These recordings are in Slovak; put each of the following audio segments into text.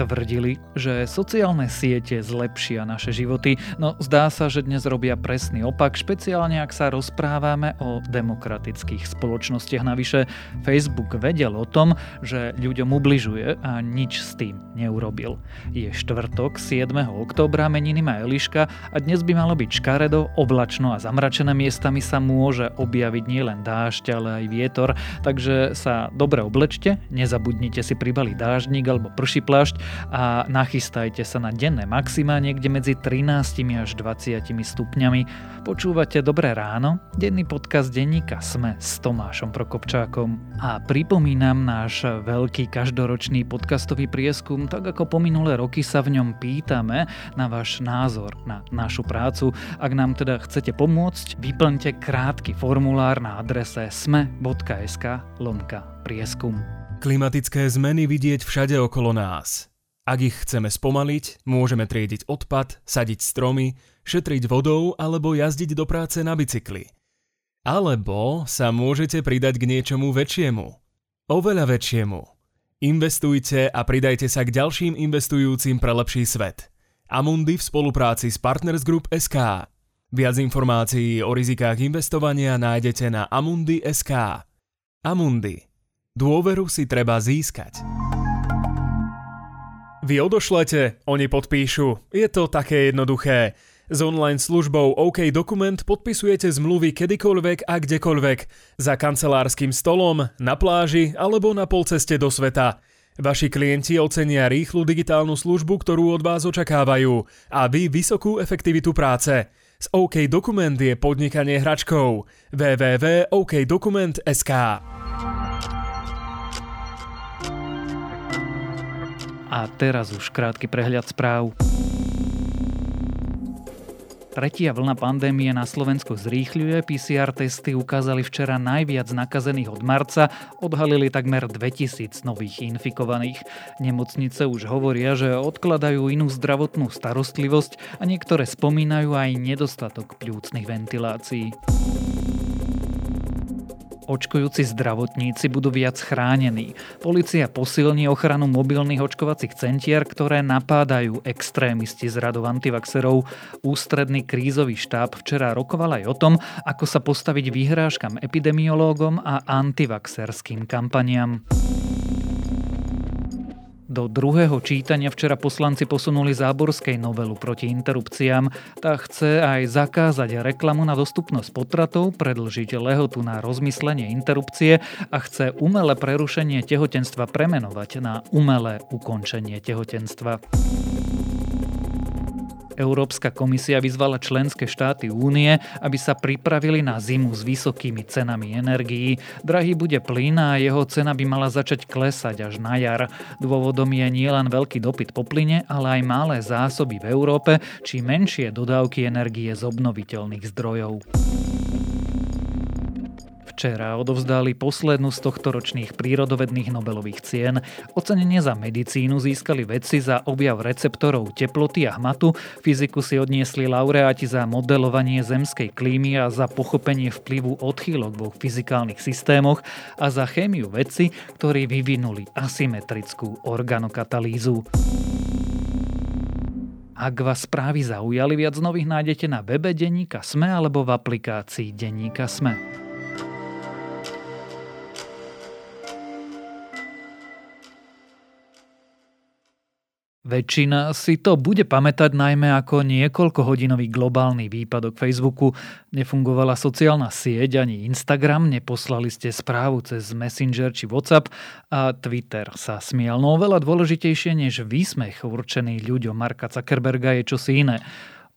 tvrdili, že sociálne siete zlepšia naše životy, no zdá sa, že dnes robia presný opak, špeciálne ak sa rozprávame o demokratických spoločnostiach. Navyše Facebook vedel o tom, že ľuďom ubližuje a nič s tým neurobil. Je štvrtok, 7. októbra, meniny má Eliška a dnes by malo byť škaredo, oblačno a zamračené miestami sa môže objaviť nielen dážď, ale aj vietor, takže sa dobre oblečte, nezabudnite si pribaliť dáždnik alebo prší plášť a nachystajte sa na denné maxima niekde medzi 13 až 20 stupňami. Počúvate Dobré ráno, denný podcast denníka Sme s Tomášom Prokopčákom. A pripomínam náš veľký každoročný podcastový prieskum, tak ako po minulé roky sa v ňom pýtame na váš názor na našu prácu. Ak nám teda chcete pomôcť, vyplňte krátky formulár na adrese sme.sk lomka prieskum. Klimatické zmeny vidieť všade okolo nás. Ak ich chceme spomaliť, môžeme triediť odpad, sadiť stromy, šetriť vodou alebo jazdiť do práce na bicykli. Alebo sa môžete pridať k niečomu väčšiemu. Oveľa väčšiemu. Investujte a pridajte sa k ďalším investujúcim pre lepší svet. Amundi v spolupráci s Partners Group SK. Viac informácií o rizikách investovania nájdete na amundi.sk. Amundi. Dôveru si treba získať. Vy odošlete, oni podpíšu. Je to také jednoduché. S online službou OK Dokument podpisujete zmluvy kedykoľvek a kdekoľvek. Za kancelárskym stolom, na pláži alebo na polceste do sveta. Vaši klienti ocenia rýchlu digitálnu službu, ktorú od vás očakávajú a vy vysokú efektivitu práce. S OK Dokument je podnikanie hračkou. www.okdokument.sk A teraz už krátky prehľad správ. Tretia vlna pandémie na Slovensku zrýchľuje. PCR testy ukázali včera najviac nakazených od marca, odhalili takmer 2000 nových infikovaných. Nemocnice už hovoria, že odkladajú inú zdravotnú starostlivosť a niektoré spomínajú aj nedostatok pľúcnych ventilácií očkujúci zdravotníci budú viac chránení. Polícia posilní ochranu mobilných očkovacích centier, ktoré napádajú extrémisti z radov antivaxerov. Ústredný krízový štáb včera rokoval aj o tom, ako sa postaviť vyhrážkam epidemiológom a antivaxerským kampaniam. Do druhého čítania včera poslanci posunuli Záborskej novelu proti interrupciám. Tá chce aj zakázať reklamu na dostupnosť potratov, predlžiť lehotu na rozmyslenie interrupcie a chce umelé prerušenie tehotenstva premenovať na umelé ukončenie tehotenstva. Európska komisia vyzvala členské štáty únie, aby sa pripravili na zimu s vysokými cenami energií. Drahý bude plyn a jeho cena by mala začať klesať až na jar. Dôvodom je nielen veľký dopyt po plyne, ale aj malé zásoby v Európe či menšie dodávky energie z obnoviteľných zdrojov. Včera odovzdali poslednú z tohto ročných prírodovedných Nobelových cien. Ocenenie za medicínu získali vedci za objav receptorov teploty a hmatu, fyziku si odniesli laureáti za modelovanie zemskej klímy a za pochopenie vplyvu odchýlok vo fyzikálnych systémoch a za chémiu vedci, ktorí vyvinuli asymetrickú organokatalýzu. Ak vás správy zaujali, viac nových nájdete na webe Denníka Sme alebo v aplikácii Denníka Sme. Väčšina si to bude pamätať najmä ako niekoľkohodinový globálny výpadok Facebooku. Nefungovala sociálna sieť ani Instagram, neposlali ste správu cez Messenger či WhatsApp a Twitter sa smial. No oveľa dôležitejšie než výsmech určený ľuďom Marka Zuckerberga je čosi iné.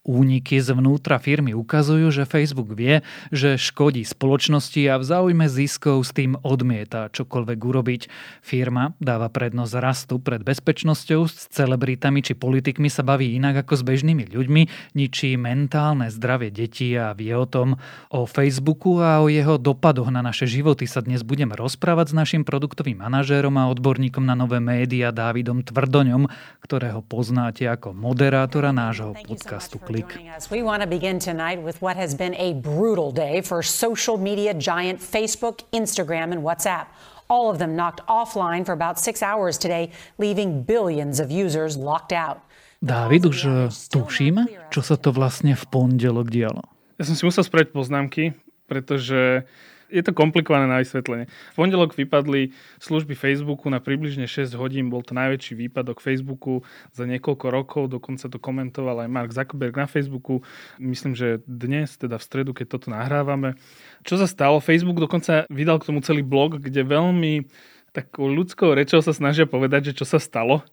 Úniky zvnútra firmy ukazujú, že Facebook vie, že škodí spoločnosti a v záujme ziskov s tým odmieta čokoľvek urobiť. Firma dáva prednosť rastu pred bezpečnosťou, s celebritami či politikmi sa baví inak ako s bežnými ľuďmi, ničí mentálne zdravie detí a vie o tom. O Facebooku a o jeho dopadoch na naše životy sa dnes budem rozprávať s našim produktovým manažérom a odborníkom na nové médiá Dávidom Tvrdoňom, ktorého poznáte ako moderátora nášho podcastu us. We want to begin tonight with what has been a brutal day for social media giant Facebook, Instagram, and WhatsApp. all of them knocked offline for about six hours today, leaving billions of users locked out. Dávid, už eh, tušíme, čo sa to vlastne v pondelok dialo? Ja som si musel spraviť poznámky, pretože je to komplikované na vysvetlenie. V pondelok vypadli služby Facebooku na približne 6 hodín. Bol to najväčší výpadok Facebooku za niekoľko rokov. Dokonca to komentoval aj Mark Zuckerberg na Facebooku. Myslím, že dnes, teda v stredu, keď toto nahrávame. Čo sa stalo? Facebook dokonca vydal k tomu celý blog, kde veľmi takou ľudskou rečou sa snažia povedať, že čo sa stalo.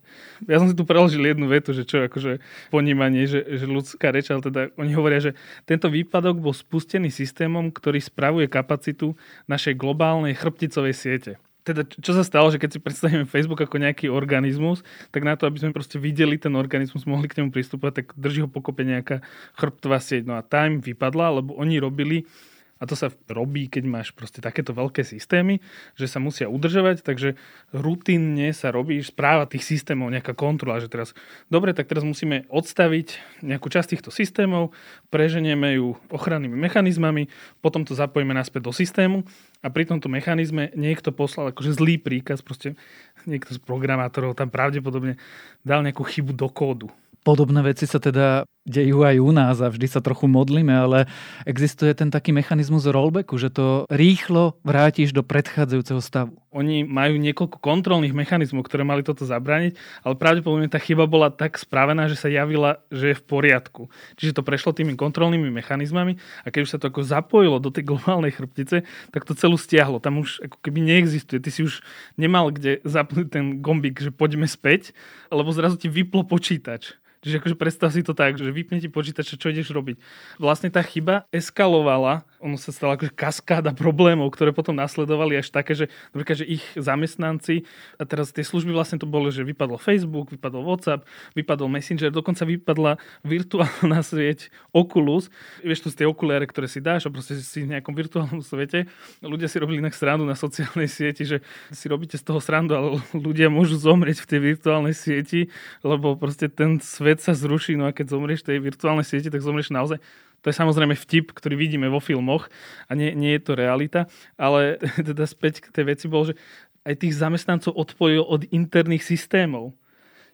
Ja som si tu preložil jednu vetu, že čo je akože ponímanie, že, že ľudská reč, ale teda oni hovoria, že tento výpadok bol spustený systémom, ktorý spravuje kapacitu našej globálnej chrbticovej siete teda čo sa stalo, že keď si predstavíme Facebook ako nejaký organizmus, tak na to, aby sme proste videli ten organizmus, mohli k nemu pristúpať, tak drží ho pokope nejaká chrbtová sieť. No a tá im vypadla, lebo oni robili a to sa robí, keď máš proste takéto veľké systémy, že sa musia udržovať, takže rutinne sa robí správa tých systémov, nejaká kontrola, že teraz, dobre, tak teraz musíme odstaviť nejakú časť týchto systémov, preženieme ju ochrannými mechanizmami, potom to zapojíme naspäť do systému a pri tomto mechanizme niekto poslal akože zlý príkaz, proste niekto z programátorov tam pravdepodobne dal nejakú chybu do kódu. Podobné veci sa teda dejú aj u nás a vždy sa trochu modlíme, ale existuje ten taký mechanizmus rollbacku, že to rýchlo vrátiš do predchádzajúceho stavu. Oni majú niekoľko kontrolných mechanizmov, ktoré mali toto zabrániť, ale pravdepodobne tá chyba bola tak spravená, že sa javila, že je v poriadku. Čiže to prešlo tými kontrolnými mechanizmami a keď už sa to ako zapojilo do tej globálnej chrbtice, tak to celú stiahlo. Tam už ako keby neexistuje. Ty si už nemal kde zapnúť ten gombík, že poďme späť, lebo zrazu ti vyplo počítač. Čiže akože predstav si to tak, že vypne ti počítač, čo ideš robiť. Vlastne tá chyba eskalovala, ono sa stala akože kaskáda problémov, ktoré potom nasledovali až také, že, napríklad, že ich zamestnanci, a teraz tie služby vlastne to bolo, že vypadlo Facebook, vypadol WhatsApp, vypadol Messenger, dokonca vypadla virtuálna sieť Oculus. Vieš, to sú tie okuliare, ktoré si dáš a proste si v nejakom virtuálnom svete. Ľudia si robili inak srandu na sociálnej sieti, že si robíte z toho srandu, ale ľudia môžu zomrieť v tej virtuálnej sieti, lebo proste ten svet sa zruší, no a keď zomrieš tej virtuálnej siete, tak zomrieš naozaj. To je samozrejme vtip, ktorý vidíme vo filmoch a nie, nie je to realita, ale teda späť k tej veci bol, že aj tých zamestnancov odpojil od interných systémov.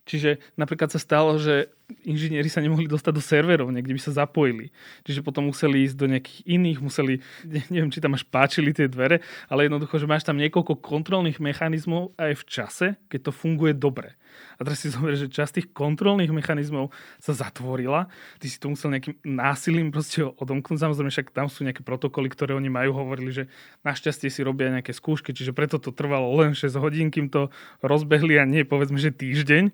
Čiže napríklad sa stalo, že inžinieri sa nemohli dostať do serverov, niekde by sa zapojili. Čiže potom museli ísť do nejakých iných, museli, neviem, či tam až páčili tie dvere, ale jednoducho, že máš tam niekoľko kontrolných mechanizmov aj v čase, keď to funguje dobre. A teraz si zober, že časť tých kontrolných mechanizmov sa zatvorila, ty si to musel nejakým násilím proste odomknúť. Samozrejme, však tam sú nejaké protokoly, ktoré oni majú, hovorili, že našťastie si robia nejaké skúšky, čiže preto to trvalo len 6 hodín, kým to rozbehli a nie povedzme, že týždeň.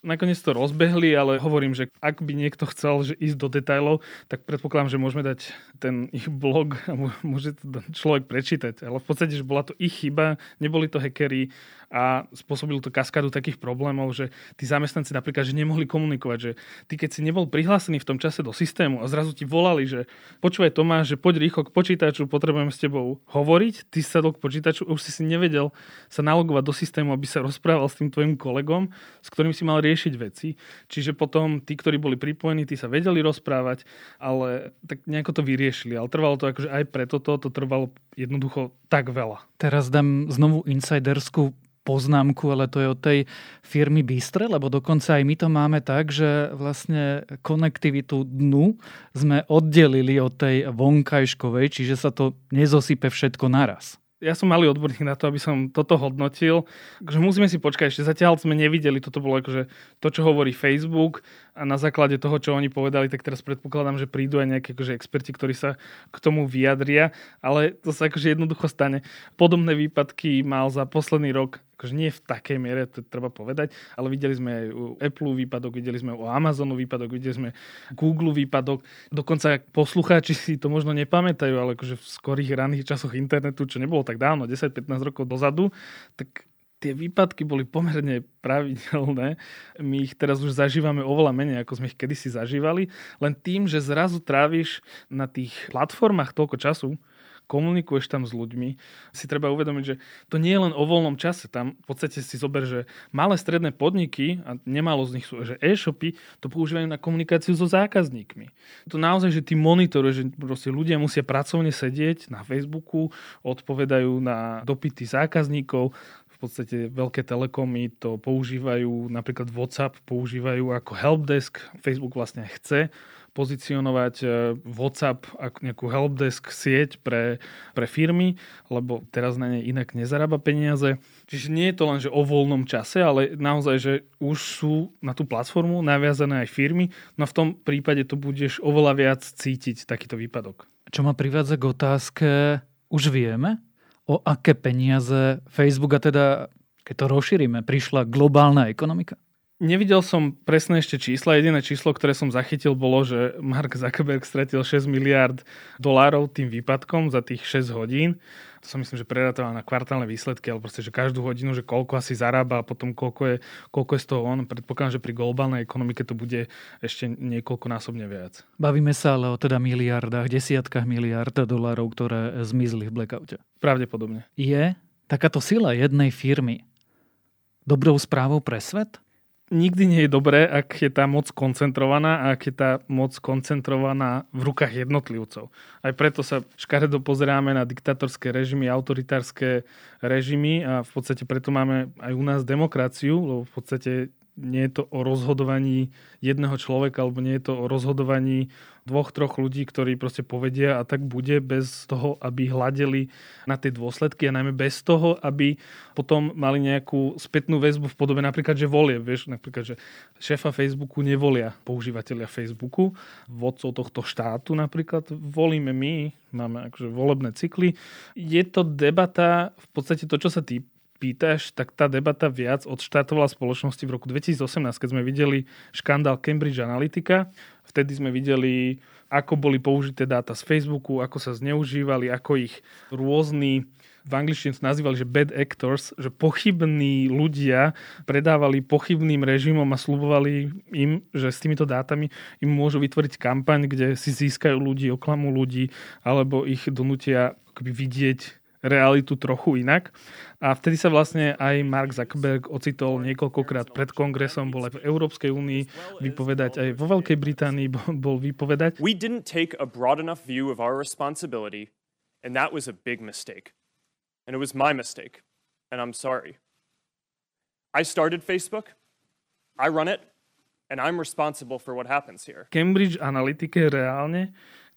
Nakoniec to rozbehli, ale hovorím, že ak by niekto chcel že ísť do detajlov, tak predpokladám, že môžeme dať ten ich blog a môže to človek prečítať. Ale v podstate, že bola to ich chyba, neboli to hackery, a spôsobilo to kaskádu takých problémov, že tí zamestnanci napríklad, že nemohli komunikovať, že ty keď si nebol prihlásený v tom čase do systému a zrazu ti volali, že počúvaj Tomáš, že poď rýchlo k počítaču, potrebujeme s tebou hovoriť, ty sa k počítaču, už si si nevedel sa nalogovať do systému, aby sa rozprával s tým tvojim kolegom, s ktorým si mal riešiť veci. Čiže potom tí, ktorí boli pripojení, tí sa vedeli rozprávať, ale tak nejako to vyriešili. Ale trvalo to akože aj preto to, to trvalo jednoducho tak veľa. Teraz dám znovu insiderskú poznámku, ale to je od tej firmy Bystre, lebo dokonca aj my to máme tak, že vlastne konektivitu dnu sme oddelili od tej vonkajškovej, čiže sa to nezosype všetko naraz ja som malý odborník na to, aby som toto hodnotil. Takže musíme si počkať, ešte zatiaľ sme nevideli, toto bolo akože to, čo hovorí Facebook a na základe toho, čo oni povedali, tak teraz predpokladám, že prídu aj nejaké akože experti, ktorí sa k tomu vyjadria, ale to sa akože jednoducho stane. Podobné výpadky mal za posledný rok akože nie v takej miere, to treba povedať, ale videli sme aj u Apple výpadok, videli sme u Amazonu výpadok, videli sme Google výpadok. Dokonca poslucháči si to možno nepamätajú, ale akože v skorých raných časoch internetu, čo nebolo tak dávno, 10-15 rokov dozadu, tak tie výpadky boli pomerne pravidelné. My ich teraz už zažívame oveľa menej, ako sme ich kedysi zažívali. Len tým, že zrazu tráviš na tých platformách toľko času, komunikuješ tam s ľuďmi, si treba uvedomiť, že to nie je len o voľnom čase. Tam v podstate si zober, že malé stredné podniky, a nemálo z nich sú, že e-shopy, to používajú na komunikáciu so zákazníkmi. To naozaj, že ty monitoruješ, že proste ľudia musia pracovne sedieť na Facebooku, odpovedajú na dopity zákazníkov, podstate veľké telekomy to používajú, napríklad WhatsApp používajú ako helpdesk. Facebook vlastne chce pozicionovať e, WhatsApp ako nejakú helpdesk sieť pre, pre firmy, lebo teraz na nej inak nezarába peniaze. Čiže nie je to len, že o voľnom čase, ale naozaj, že už sú na tú platformu naviazané aj firmy, no v tom prípade to budeš oveľa viac cítiť, takýto výpadok. Čo ma privádza k otázke, už vieme, o aké peniaze Facebook a teda, keď to rozšírime, prišla globálna ekonomika? Nevidel som presné ešte čísla. Jediné číslo, ktoré som zachytil, bolo, že Mark Zuckerberg stratil 6 miliard dolárov tým výpadkom za tých 6 hodín. To som myslím, že preratoval na kvartálne výsledky, ale proste, že každú hodinu, že koľko asi zarába a potom koľko je, koľko je z toho on. Predpokladám, že pri globálnej ekonomike to bude ešte niekoľkonásobne viac. Bavíme sa ale o teda miliardách, desiatkách miliard dolárov, ktoré zmizli v blackoute. Pravdepodobne. Je takáto sila jednej firmy dobrou správou pre svet? Nikdy nie je dobré, ak je tá moc koncentrovaná a ak je tá moc koncentrovaná v rukách jednotlivcov. Aj preto sa škaredo pozeráme na diktatorské režimy, autoritárske režimy a v podstate preto máme aj u nás demokraciu, lebo v podstate nie je to o rozhodovaní jedného človeka, alebo nie je to o rozhodovaní dvoch, troch ľudí, ktorí proste povedia a tak bude bez toho, aby hľadeli na tie dôsledky a najmä bez toho, aby potom mali nejakú spätnú väzbu v podobe napríklad, že volie, vieš, napríklad, že šéfa Facebooku nevolia používateľia Facebooku, vodcov tohto štátu napríklad volíme my, máme akože volebné cykly. Je to debata, v podstate to, čo sa tý, pýtaš, tak tá debata viac odštartovala spoločnosti v roku 2018, keď sme videli škandál Cambridge Analytica. Vtedy sme videli, ako boli použité dáta z Facebooku, ako sa zneužívali, ako ich rôzni v angličtine sa nazývali, že bad actors, že pochybní ľudia predávali pochybným režimom a slubovali im, že s týmito dátami im môžu vytvoriť kampaň, kde si získajú ľudí, oklamú ľudí, alebo ich donútia vidieť realitu trochu inak. A vtedy sa vlastne aj Mark Zuckerberg ocitol niekoľkokrát pred kongresom, bol aj v Európskej únii vypovedať, aj vo Veľkej Británii bol vypovedať. We didn't take a broad enough view of our responsibility and that was a big mistake. And it was my mistake. And I'm sorry. I started Facebook. I run it. And I'm responsible for what happens here. Cambridge Analytica reálne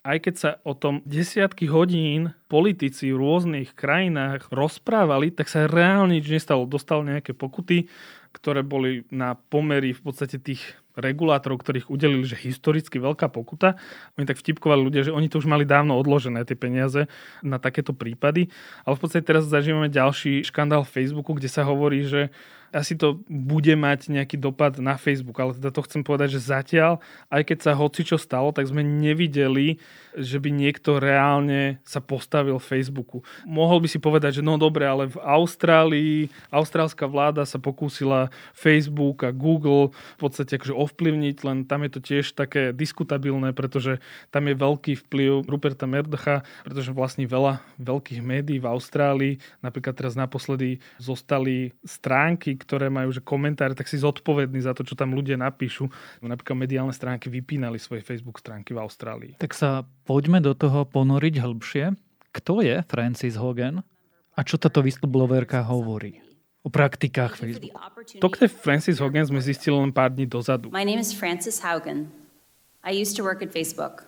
aj keď sa o tom desiatky hodín politici v rôznych krajinách rozprávali, tak sa reálne nič nestalo. Dostal nejaké pokuty, ktoré boli na pomery v podstate tých regulátorov, ktorých udelili, že historicky veľká pokuta. Oni tak vtipkovali ľudia, že oni to už mali dávno odložené, tie peniaze na takéto prípady. Ale v podstate teraz zažívame ďalší škandál v Facebooku, kde sa hovorí, že asi to bude mať nejaký dopad na Facebook, ale teda to chcem povedať, že zatiaľ, aj keď sa hoci čo stalo, tak sme nevideli, že by niekto reálne sa postavil Facebooku. Mohol by si povedať, že no dobre, ale v Austrálii, austrálska vláda sa pokúsila Facebook a Google v podstate akože ovplyvniť, len tam je to tiež také diskutabilné, pretože tam je veľký vplyv Ruperta Merdocha, pretože vlastní veľa veľkých médií v Austrálii. Napríklad teraz naposledy zostali stránky, ktoré majú že komentáre, tak si zodpovedný za to, čo tam ľudia napíšu. Napríklad mediálne stránky vypínali svoje Facebook stránky v Austrálii. Tak sa poďme do toho ponoriť hĺbšie. Kto je Francis Hogan a čo táto whistleblowerka hovorí? o praktikách Facebooku. To, je Francis Hogan, sme zistili len pár dní dozadu. My name is Francis Haugen. I used to work at Facebook.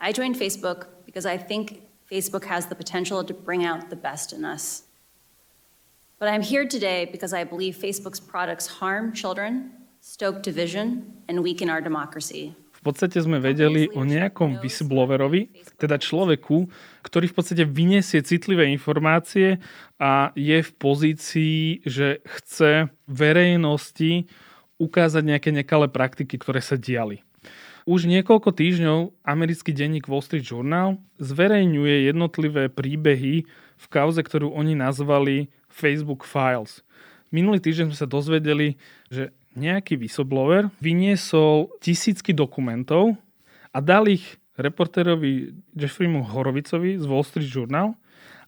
I joined Facebook because I think Facebook has the potential to bring out the best in us. But I'm here today because I believe Facebook's products harm children, stoke division, and weaken our democracy. V podstate sme vedeli o nejakom whistleblowerovi, teda človeku, ktorý v podstate vyniesie citlivé informácie a je v pozícii, že chce verejnosti ukázať nejaké nekalé praktiky, ktoré sa diali. Už niekoľko týždňov americký denník Wall Street Journal zverejňuje jednotlivé príbehy v kauze, ktorú oni nazvali Facebook Files. Minulý týždeň sme sa dozvedeli, že nejaký whistleblower vyniesol tisícky dokumentov a dal ich reportérovi Jeffreymu Horovicovi z Wall Street Journal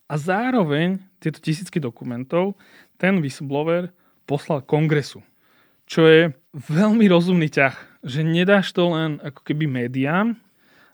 a zároveň tieto tisícky dokumentov ten whistleblower poslal kongresu. Čo je veľmi rozumný ťah, že nedáš to len ako keby médiám,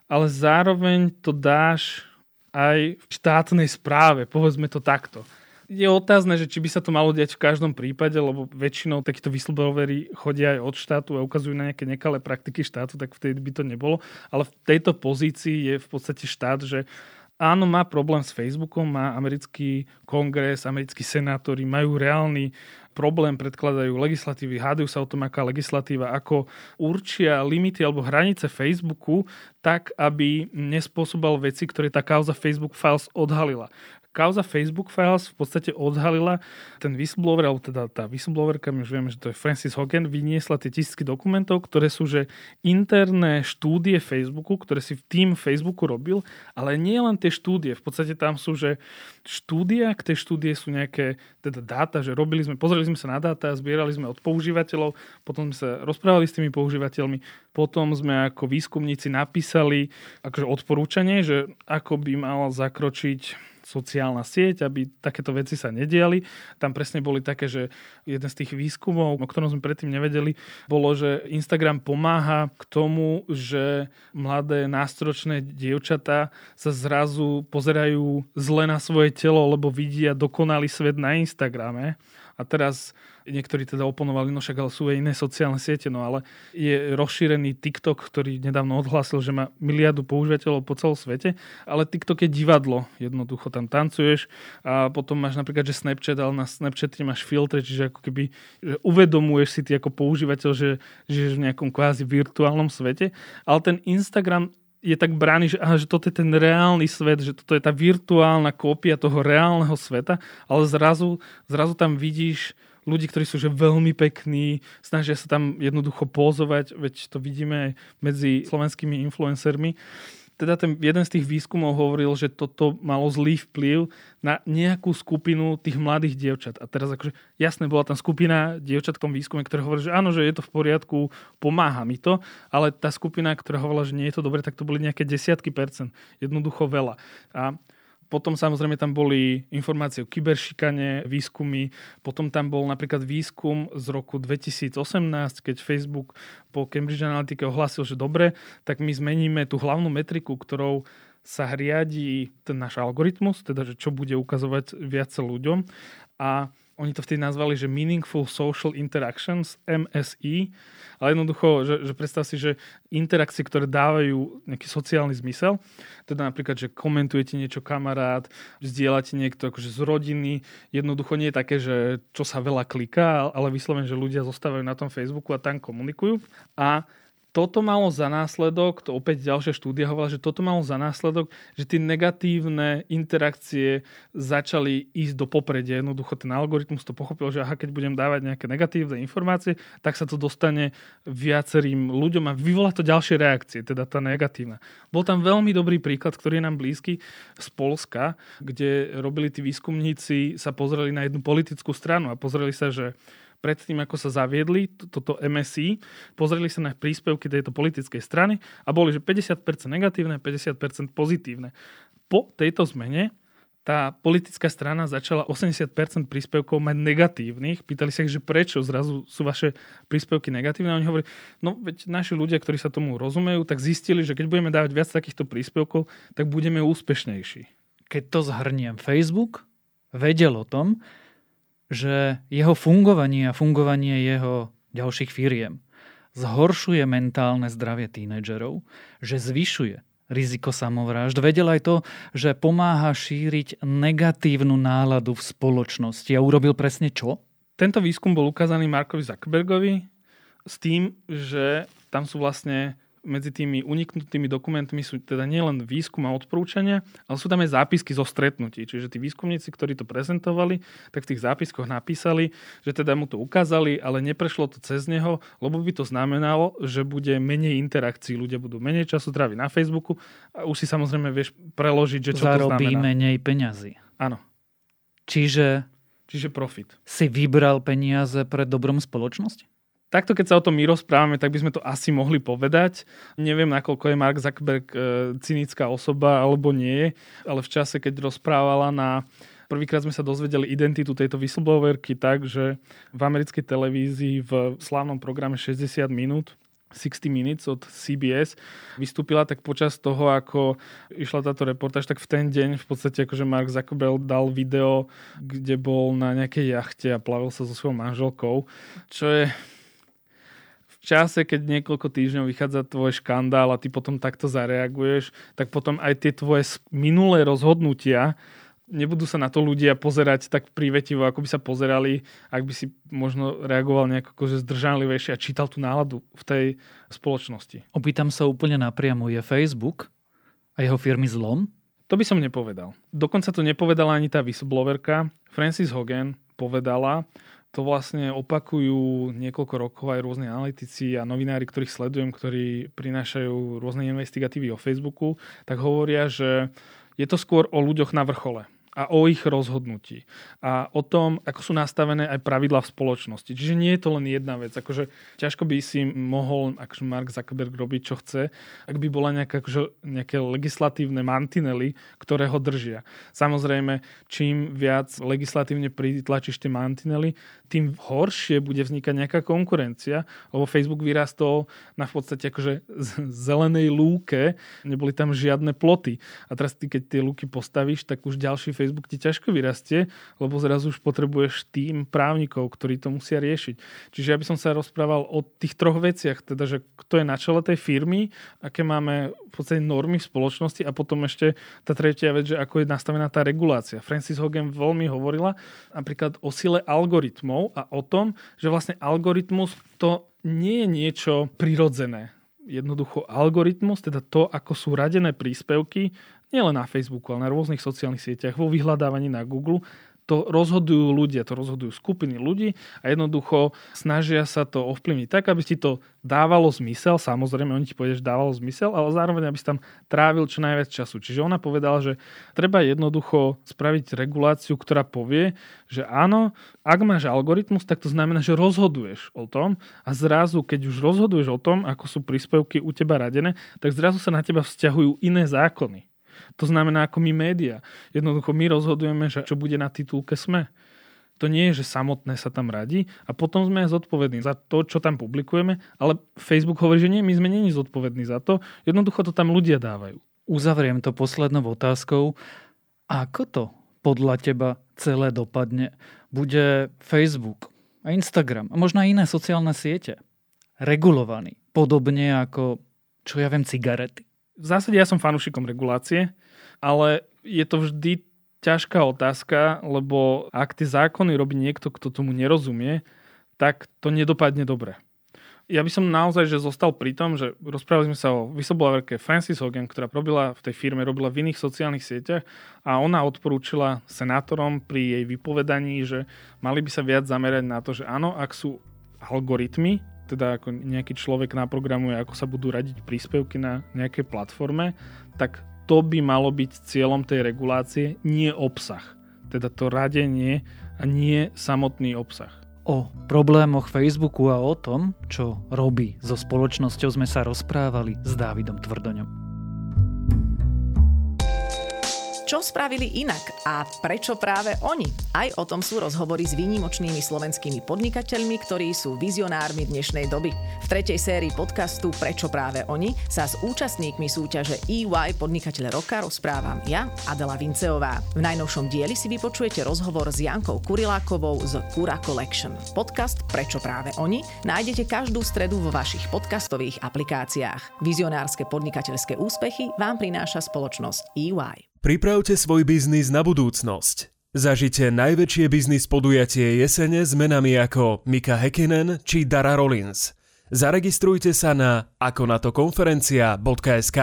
ale zároveň to dáš aj v štátnej správe, povedzme to takto. Je otázne, že či by sa to malo diať v každom prípade, lebo väčšinou takíto whistleblowery chodia aj od štátu a ukazujú na nejaké nekalé praktiky štátu, tak vtedy by to nebolo. Ale v tejto pozícii je v podstate štát, že áno, má problém s Facebookom, má americký kongres, americkí senátori, majú reálny problém, predkladajú legislatívy, hádajú sa o tom, aká legislatíva, ako určia limity alebo hranice Facebooku tak, aby nespôsobal veci, ktoré tá kauza Facebook Files odhalila kauza Facebook Files v podstate odhalila ten whistleblower, alebo teda tá whistleblowerka, my už vieme, že to je Francis Hogan, vyniesla tie tisícky dokumentov, ktoré sú že interné štúdie Facebooku, ktoré si v tým Facebooku robil, ale nie len tie štúdie, v podstate tam sú, že štúdia, k tej štúdie sú nejaké teda dáta, že robili sme, pozreli sme sa na dáta, zbierali sme od používateľov, potom sme sa rozprávali s tými používateľmi, potom sme ako výskumníci napísali akože odporúčanie, že ako by mal zakročiť sociálna sieť, aby takéto veci sa nediali. Tam presne boli také, že jeden z tých výskumov, o ktorom sme predtým nevedeli, bolo, že Instagram pomáha k tomu, že mladé nástročné dievčatá sa zrazu pozerajú zle na svoje telo, lebo vidia dokonalý svet na Instagrame. A teraz niektorí teda oponovali, no však ale sú aj iné sociálne siete, no ale je rozšírený TikTok, ktorý nedávno odhlásil, že má miliardu používateľov po celom svete, ale TikTok je divadlo, jednoducho tam tancuješ a potom máš napríklad, že Snapchat, ale na Snapchate máš filtre, čiže ako keby že uvedomuješ si ty ako používateľ, že žiješ v nejakom kvázi virtuálnom svete, ale ten Instagram je tak brány, že, aha, že toto je ten reálny svet, že toto je tá virtuálna kópia toho reálneho sveta, ale zrazu, zrazu tam vidíš ľudí, ktorí sú že veľmi pekní, snažia sa tam jednoducho pózovať, veď to vidíme aj medzi slovenskými influencermi. Teda ten jeden z tých výskumov hovoril, že toto malo zlý vplyv na nejakú skupinu tých mladých dievčat. A teraz akože jasne bola tam skupina dievčat v tom výskume, ktoré hovorí, že áno, že je to v poriadku, pomáha mi to, ale tá skupina, ktorá hovorila, že nie je to dobre, tak to boli nejaké desiatky percent. Jednoducho veľa. A potom samozrejme tam boli informácie o kyberšikane, výskumy. Potom tam bol napríklad výskum z roku 2018, keď Facebook po Cambridge Analytica ohlásil, že dobre, tak my zmeníme tú hlavnú metriku, ktorou sa riadi ten náš algoritmus, teda že čo bude ukazovať viac ľuďom. A oni to vtedy nazvali, že Meaningful Social Interactions, MSI, ale jednoducho, že, že predstav si, že interakcie, ktoré dávajú nejaký sociálny zmysel, teda napríklad, že komentujete niečo kamarát, zdieľate niekto akože z rodiny, jednoducho nie je také, že čo sa veľa kliká, ale vyslovene, že ľudia zostávajú na tom Facebooku a tam komunikujú. A toto malo za následok, to opäť ďalšia štúdia hovorila, že toto malo za následok, že tie negatívne interakcie začali ísť do popredia. Jednoducho ten algoritmus to pochopil, že aha, keď budem dávať nejaké negatívne informácie, tak sa to dostane viacerým ľuďom a vyvolá to ďalšie reakcie, teda tá negatívna. Bol tam veľmi dobrý príklad, ktorý je nám blízky z Polska, kde robili tí výskumníci, sa pozreli na jednu politickú stranu a pozreli sa, že predtým, ako sa zaviedli toto MSI, pozreli sa na príspevky tejto politickej strany a boli, že 50% negatívne, 50% pozitívne. Po tejto zmene tá politická strana začala 80% príspevkov mať negatívnych. Pýtali sa ich, že prečo zrazu sú vaše príspevky negatívne. A oni hovorili, no veď naši ľudia, ktorí sa tomu rozumejú, tak zistili, že keď budeme dávať viac takýchto príspevkov, tak budeme úspešnejší. Keď to zhrniem, Facebook vedel o tom, že jeho fungovanie a fungovanie jeho ďalších firiem zhoršuje mentálne zdravie tínedžerov, že zvyšuje riziko samovrážd. Vedel aj to, že pomáha šíriť negatívnu náladu v spoločnosti a urobil presne čo? Tento výskum bol ukázaný Markovi Zuckerbergovi s tým, že tam sú vlastne medzi tými uniknutými dokumentmi sú teda nielen výskum a odporúčania, ale sú tam aj zápisky zo stretnutí. Čiže tí výskumníci, ktorí to prezentovali, tak v tých zápiskoch napísali, že teda mu to ukázali, ale neprešlo to cez neho, lebo by to znamenalo, že bude menej interakcií, ľudia budú menej času tráviť na Facebooku a už si samozrejme vieš preložiť, že čo Zarobí to znamená. menej peňazí. Áno. Čiže Čiže profit. si vybral peniaze pre dobrom spoločnosti? Takto keď sa o tom my rozprávame, tak by sme to asi mohli povedať. Neviem, nakoľko je Mark Zuckerberg e, cynická osoba alebo nie, ale v čase, keď rozprávala na Prvýkrát sme sa dozvedeli identitu tejto whistleblowerky tak, že v americkej televízii v slávnom programe 60 minút 60 Minutes od CBS vystúpila, tak počas toho, ako išla táto reportáž, tak v ten deň v podstate akože Mark Zuckerberg dal video, kde bol na nejakej jachte a plavil sa so svojou manželkou, čo je v čase, keď niekoľko týždňov vychádza tvoj škandál a ty potom takto zareaguješ, tak potom aj tie tvoje minulé rozhodnutia nebudú sa na to ľudia pozerať tak prívetivo, ako by sa pozerali, ak by si možno reagoval nejako akože zdržanlivejšie a čítal tú náladu v tej spoločnosti. Opýtam sa úplne napriamo, je Facebook a jeho firmy zlom? To by som nepovedal. Dokonca to nepovedala ani tá whistleblowerka. Francis Hogan povedala, to vlastne opakujú niekoľko rokov aj rôzne analytici a novinári, ktorých sledujem, ktorí prinášajú rôzne investigatívy o Facebooku, tak hovoria, že je to skôr o ľuďoch na vrchole a o ich rozhodnutí. A o tom, ako sú nastavené aj pravidla v spoločnosti. Čiže nie je to len jedna vec. Akože ťažko by si mohol akože Mark Zuckerberg robiť, čo chce, ak by bola nejaká, akože, nejaké legislatívne mantinely, ktoré ho držia. Samozrejme, čím viac legislatívne pritlačíš tie mantinely, tým horšie bude vznikať nejaká konkurencia, lebo Facebook vyrastol na v podstate akože zelenej lúke, neboli tam žiadne ploty. A teraz ty, keď tie lúky postavíš, tak už ďalší Facebook ti ťažko vyrastie, lebo zrazu už potrebuješ tým právnikov, ktorí to musia riešiť. Čiže ja by som sa rozprával o tých troch veciach, teda, že kto je na čele tej firmy, aké máme v podstate normy v spoločnosti a potom ešte tá tretia vec, že ako je nastavená tá regulácia. Francis Hogan veľmi hovorila napríklad o sile algoritmov a o tom, že vlastne algoritmus to nie je niečo prirodzené jednoducho algoritmus, teda to, ako sú radené príspevky, nielen na Facebooku, ale na rôznych sociálnych sieťach, vo vyhľadávaní na Google, to rozhodujú ľudia, to rozhodujú skupiny ľudí a jednoducho snažia sa to ovplyvniť tak, aby ti to dávalo zmysel, samozrejme oni ti povedia, že dávalo zmysel, ale zároveň aby si tam trávil čo najviac času. Čiže ona povedala, že treba jednoducho spraviť reguláciu, ktorá povie, že áno, ak máš algoritmus, tak to znamená, že rozhoduješ o tom a zrazu, keď už rozhoduješ o tom, ako sú príspevky u teba radené, tak zrazu sa na teba vzťahujú iné zákony. To znamená ako my média. Jednoducho my rozhodujeme, že čo bude na titulke SME. To nie je, že samotné sa tam radí a potom sme zodpovední za to, čo tam publikujeme, ale Facebook hovorí, že nie, my sme není zodpovední za to, jednoducho to tam ľudia dávajú. Uzavriem to poslednou otázkou. Ako to podľa teba celé dopadne? Bude Facebook a Instagram a možno aj iné sociálne siete regulovaný, podobne ako, čo ja viem, cigarety? v zásade ja som fanúšikom regulácie, ale je to vždy ťažká otázka, lebo ak tie zákony robí niekto, kto tomu nerozumie, tak to nedopadne dobre. Ja by som naozaj že zostal pri tom, že rozprávali sme sa o whistleblowerke Francis Hogan, ktorá robila v tej firme, robila v iných sociálnych sieťach a ona odporúčila senátorom pri jej vypovedaní, že mali by sa viac zamerať na to, že áno, ak sú algoritmy, teda ako nejaký človek naprogramuje, ako sa budú radiť príspevky na nejakej platforme, tak to by malo byť cieľom tej regulácie, nie obsah. Teda to radenie a nie samotný obsah. O problémoch Facebooku a o tom, čo robí so spoločnosťou, sme sa rozprávali s Dávidom Tvrdoňom. Čo spravili inak a prečo práve oni? Aj o tom sú rozhovory s výnimočnými slovenskými podnikateľmi, ktorí sú vizionármi dnešnej doby. V tretej sérii podcastu Prečo práve oni sa s účastníkmi súťaže EY Podnikateľ roka rozprávam ja, Adela Vinceová. V najnovšom dieli si vypočujete rozhovor s Jankou Kurilákovou z Kura Collection. Podcast Prečo práve oni nájdete každú stredu vo vašich podcastových aplikáciách. Vizionárske podnikateľské úspechy vám prináša spoločnosť EY. Pripravte svoj biznis na budúcnosť. Zažite najväčšie biznis podujatie jesene s menami ako Mika Hekinen či Dara Rollins. Zaregistrujte sa na akonatokonferencia.sk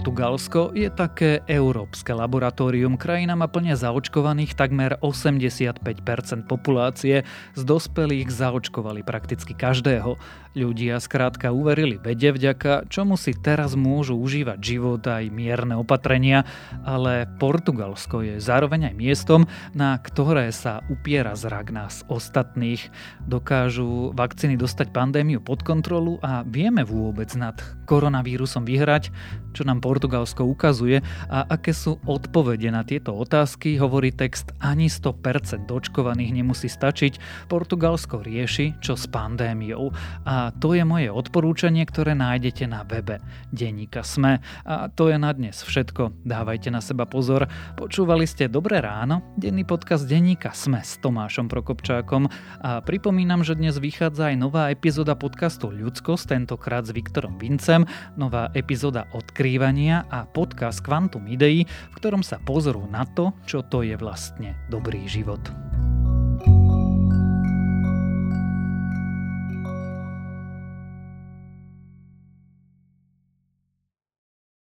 Portugalsko je také európske laboratórium. Krajina má plne zaočkovaných takmer 85% populácie. Z dospelých zaočkovali prakticky každého. Ľudia skrátka uverili vede, vďaka čomu si teraz môžu užívať život aj mierne opatrenia, ale Portugalsko je zároveň aj miestom, na ktoré sa upiera zrak nás ostatných. Dokážu vakcíny dostať pandémiu pod kontrolu a vieme vôbec nad koronavírusom vyhrať, čo nám Portugalsko ukazuje a aké sú odpovede na tieto otázky, hovorí text ani 100% dočkovaných nemusí stačiť. Portugalsko rieši, čo s pandémiou. A to je moje odporúčanie, ktoré nájdete na webe Denníka Sme. A to je na dnes všetko. Dávajte na seba pozor. Počúvali ste Dobré ráno, denný podcast Denníka Sme s Tomášom Prokopčákom. A pripomínam, že dnes vychádza aj nová epizóda podcastu Ľudskosť, tentokrát s Viktorom Vincem, nová epizóda Odkrývania a podcast Quantum Idei, v ktorom sa pozorú na to, čo to je vlastne dobrý život.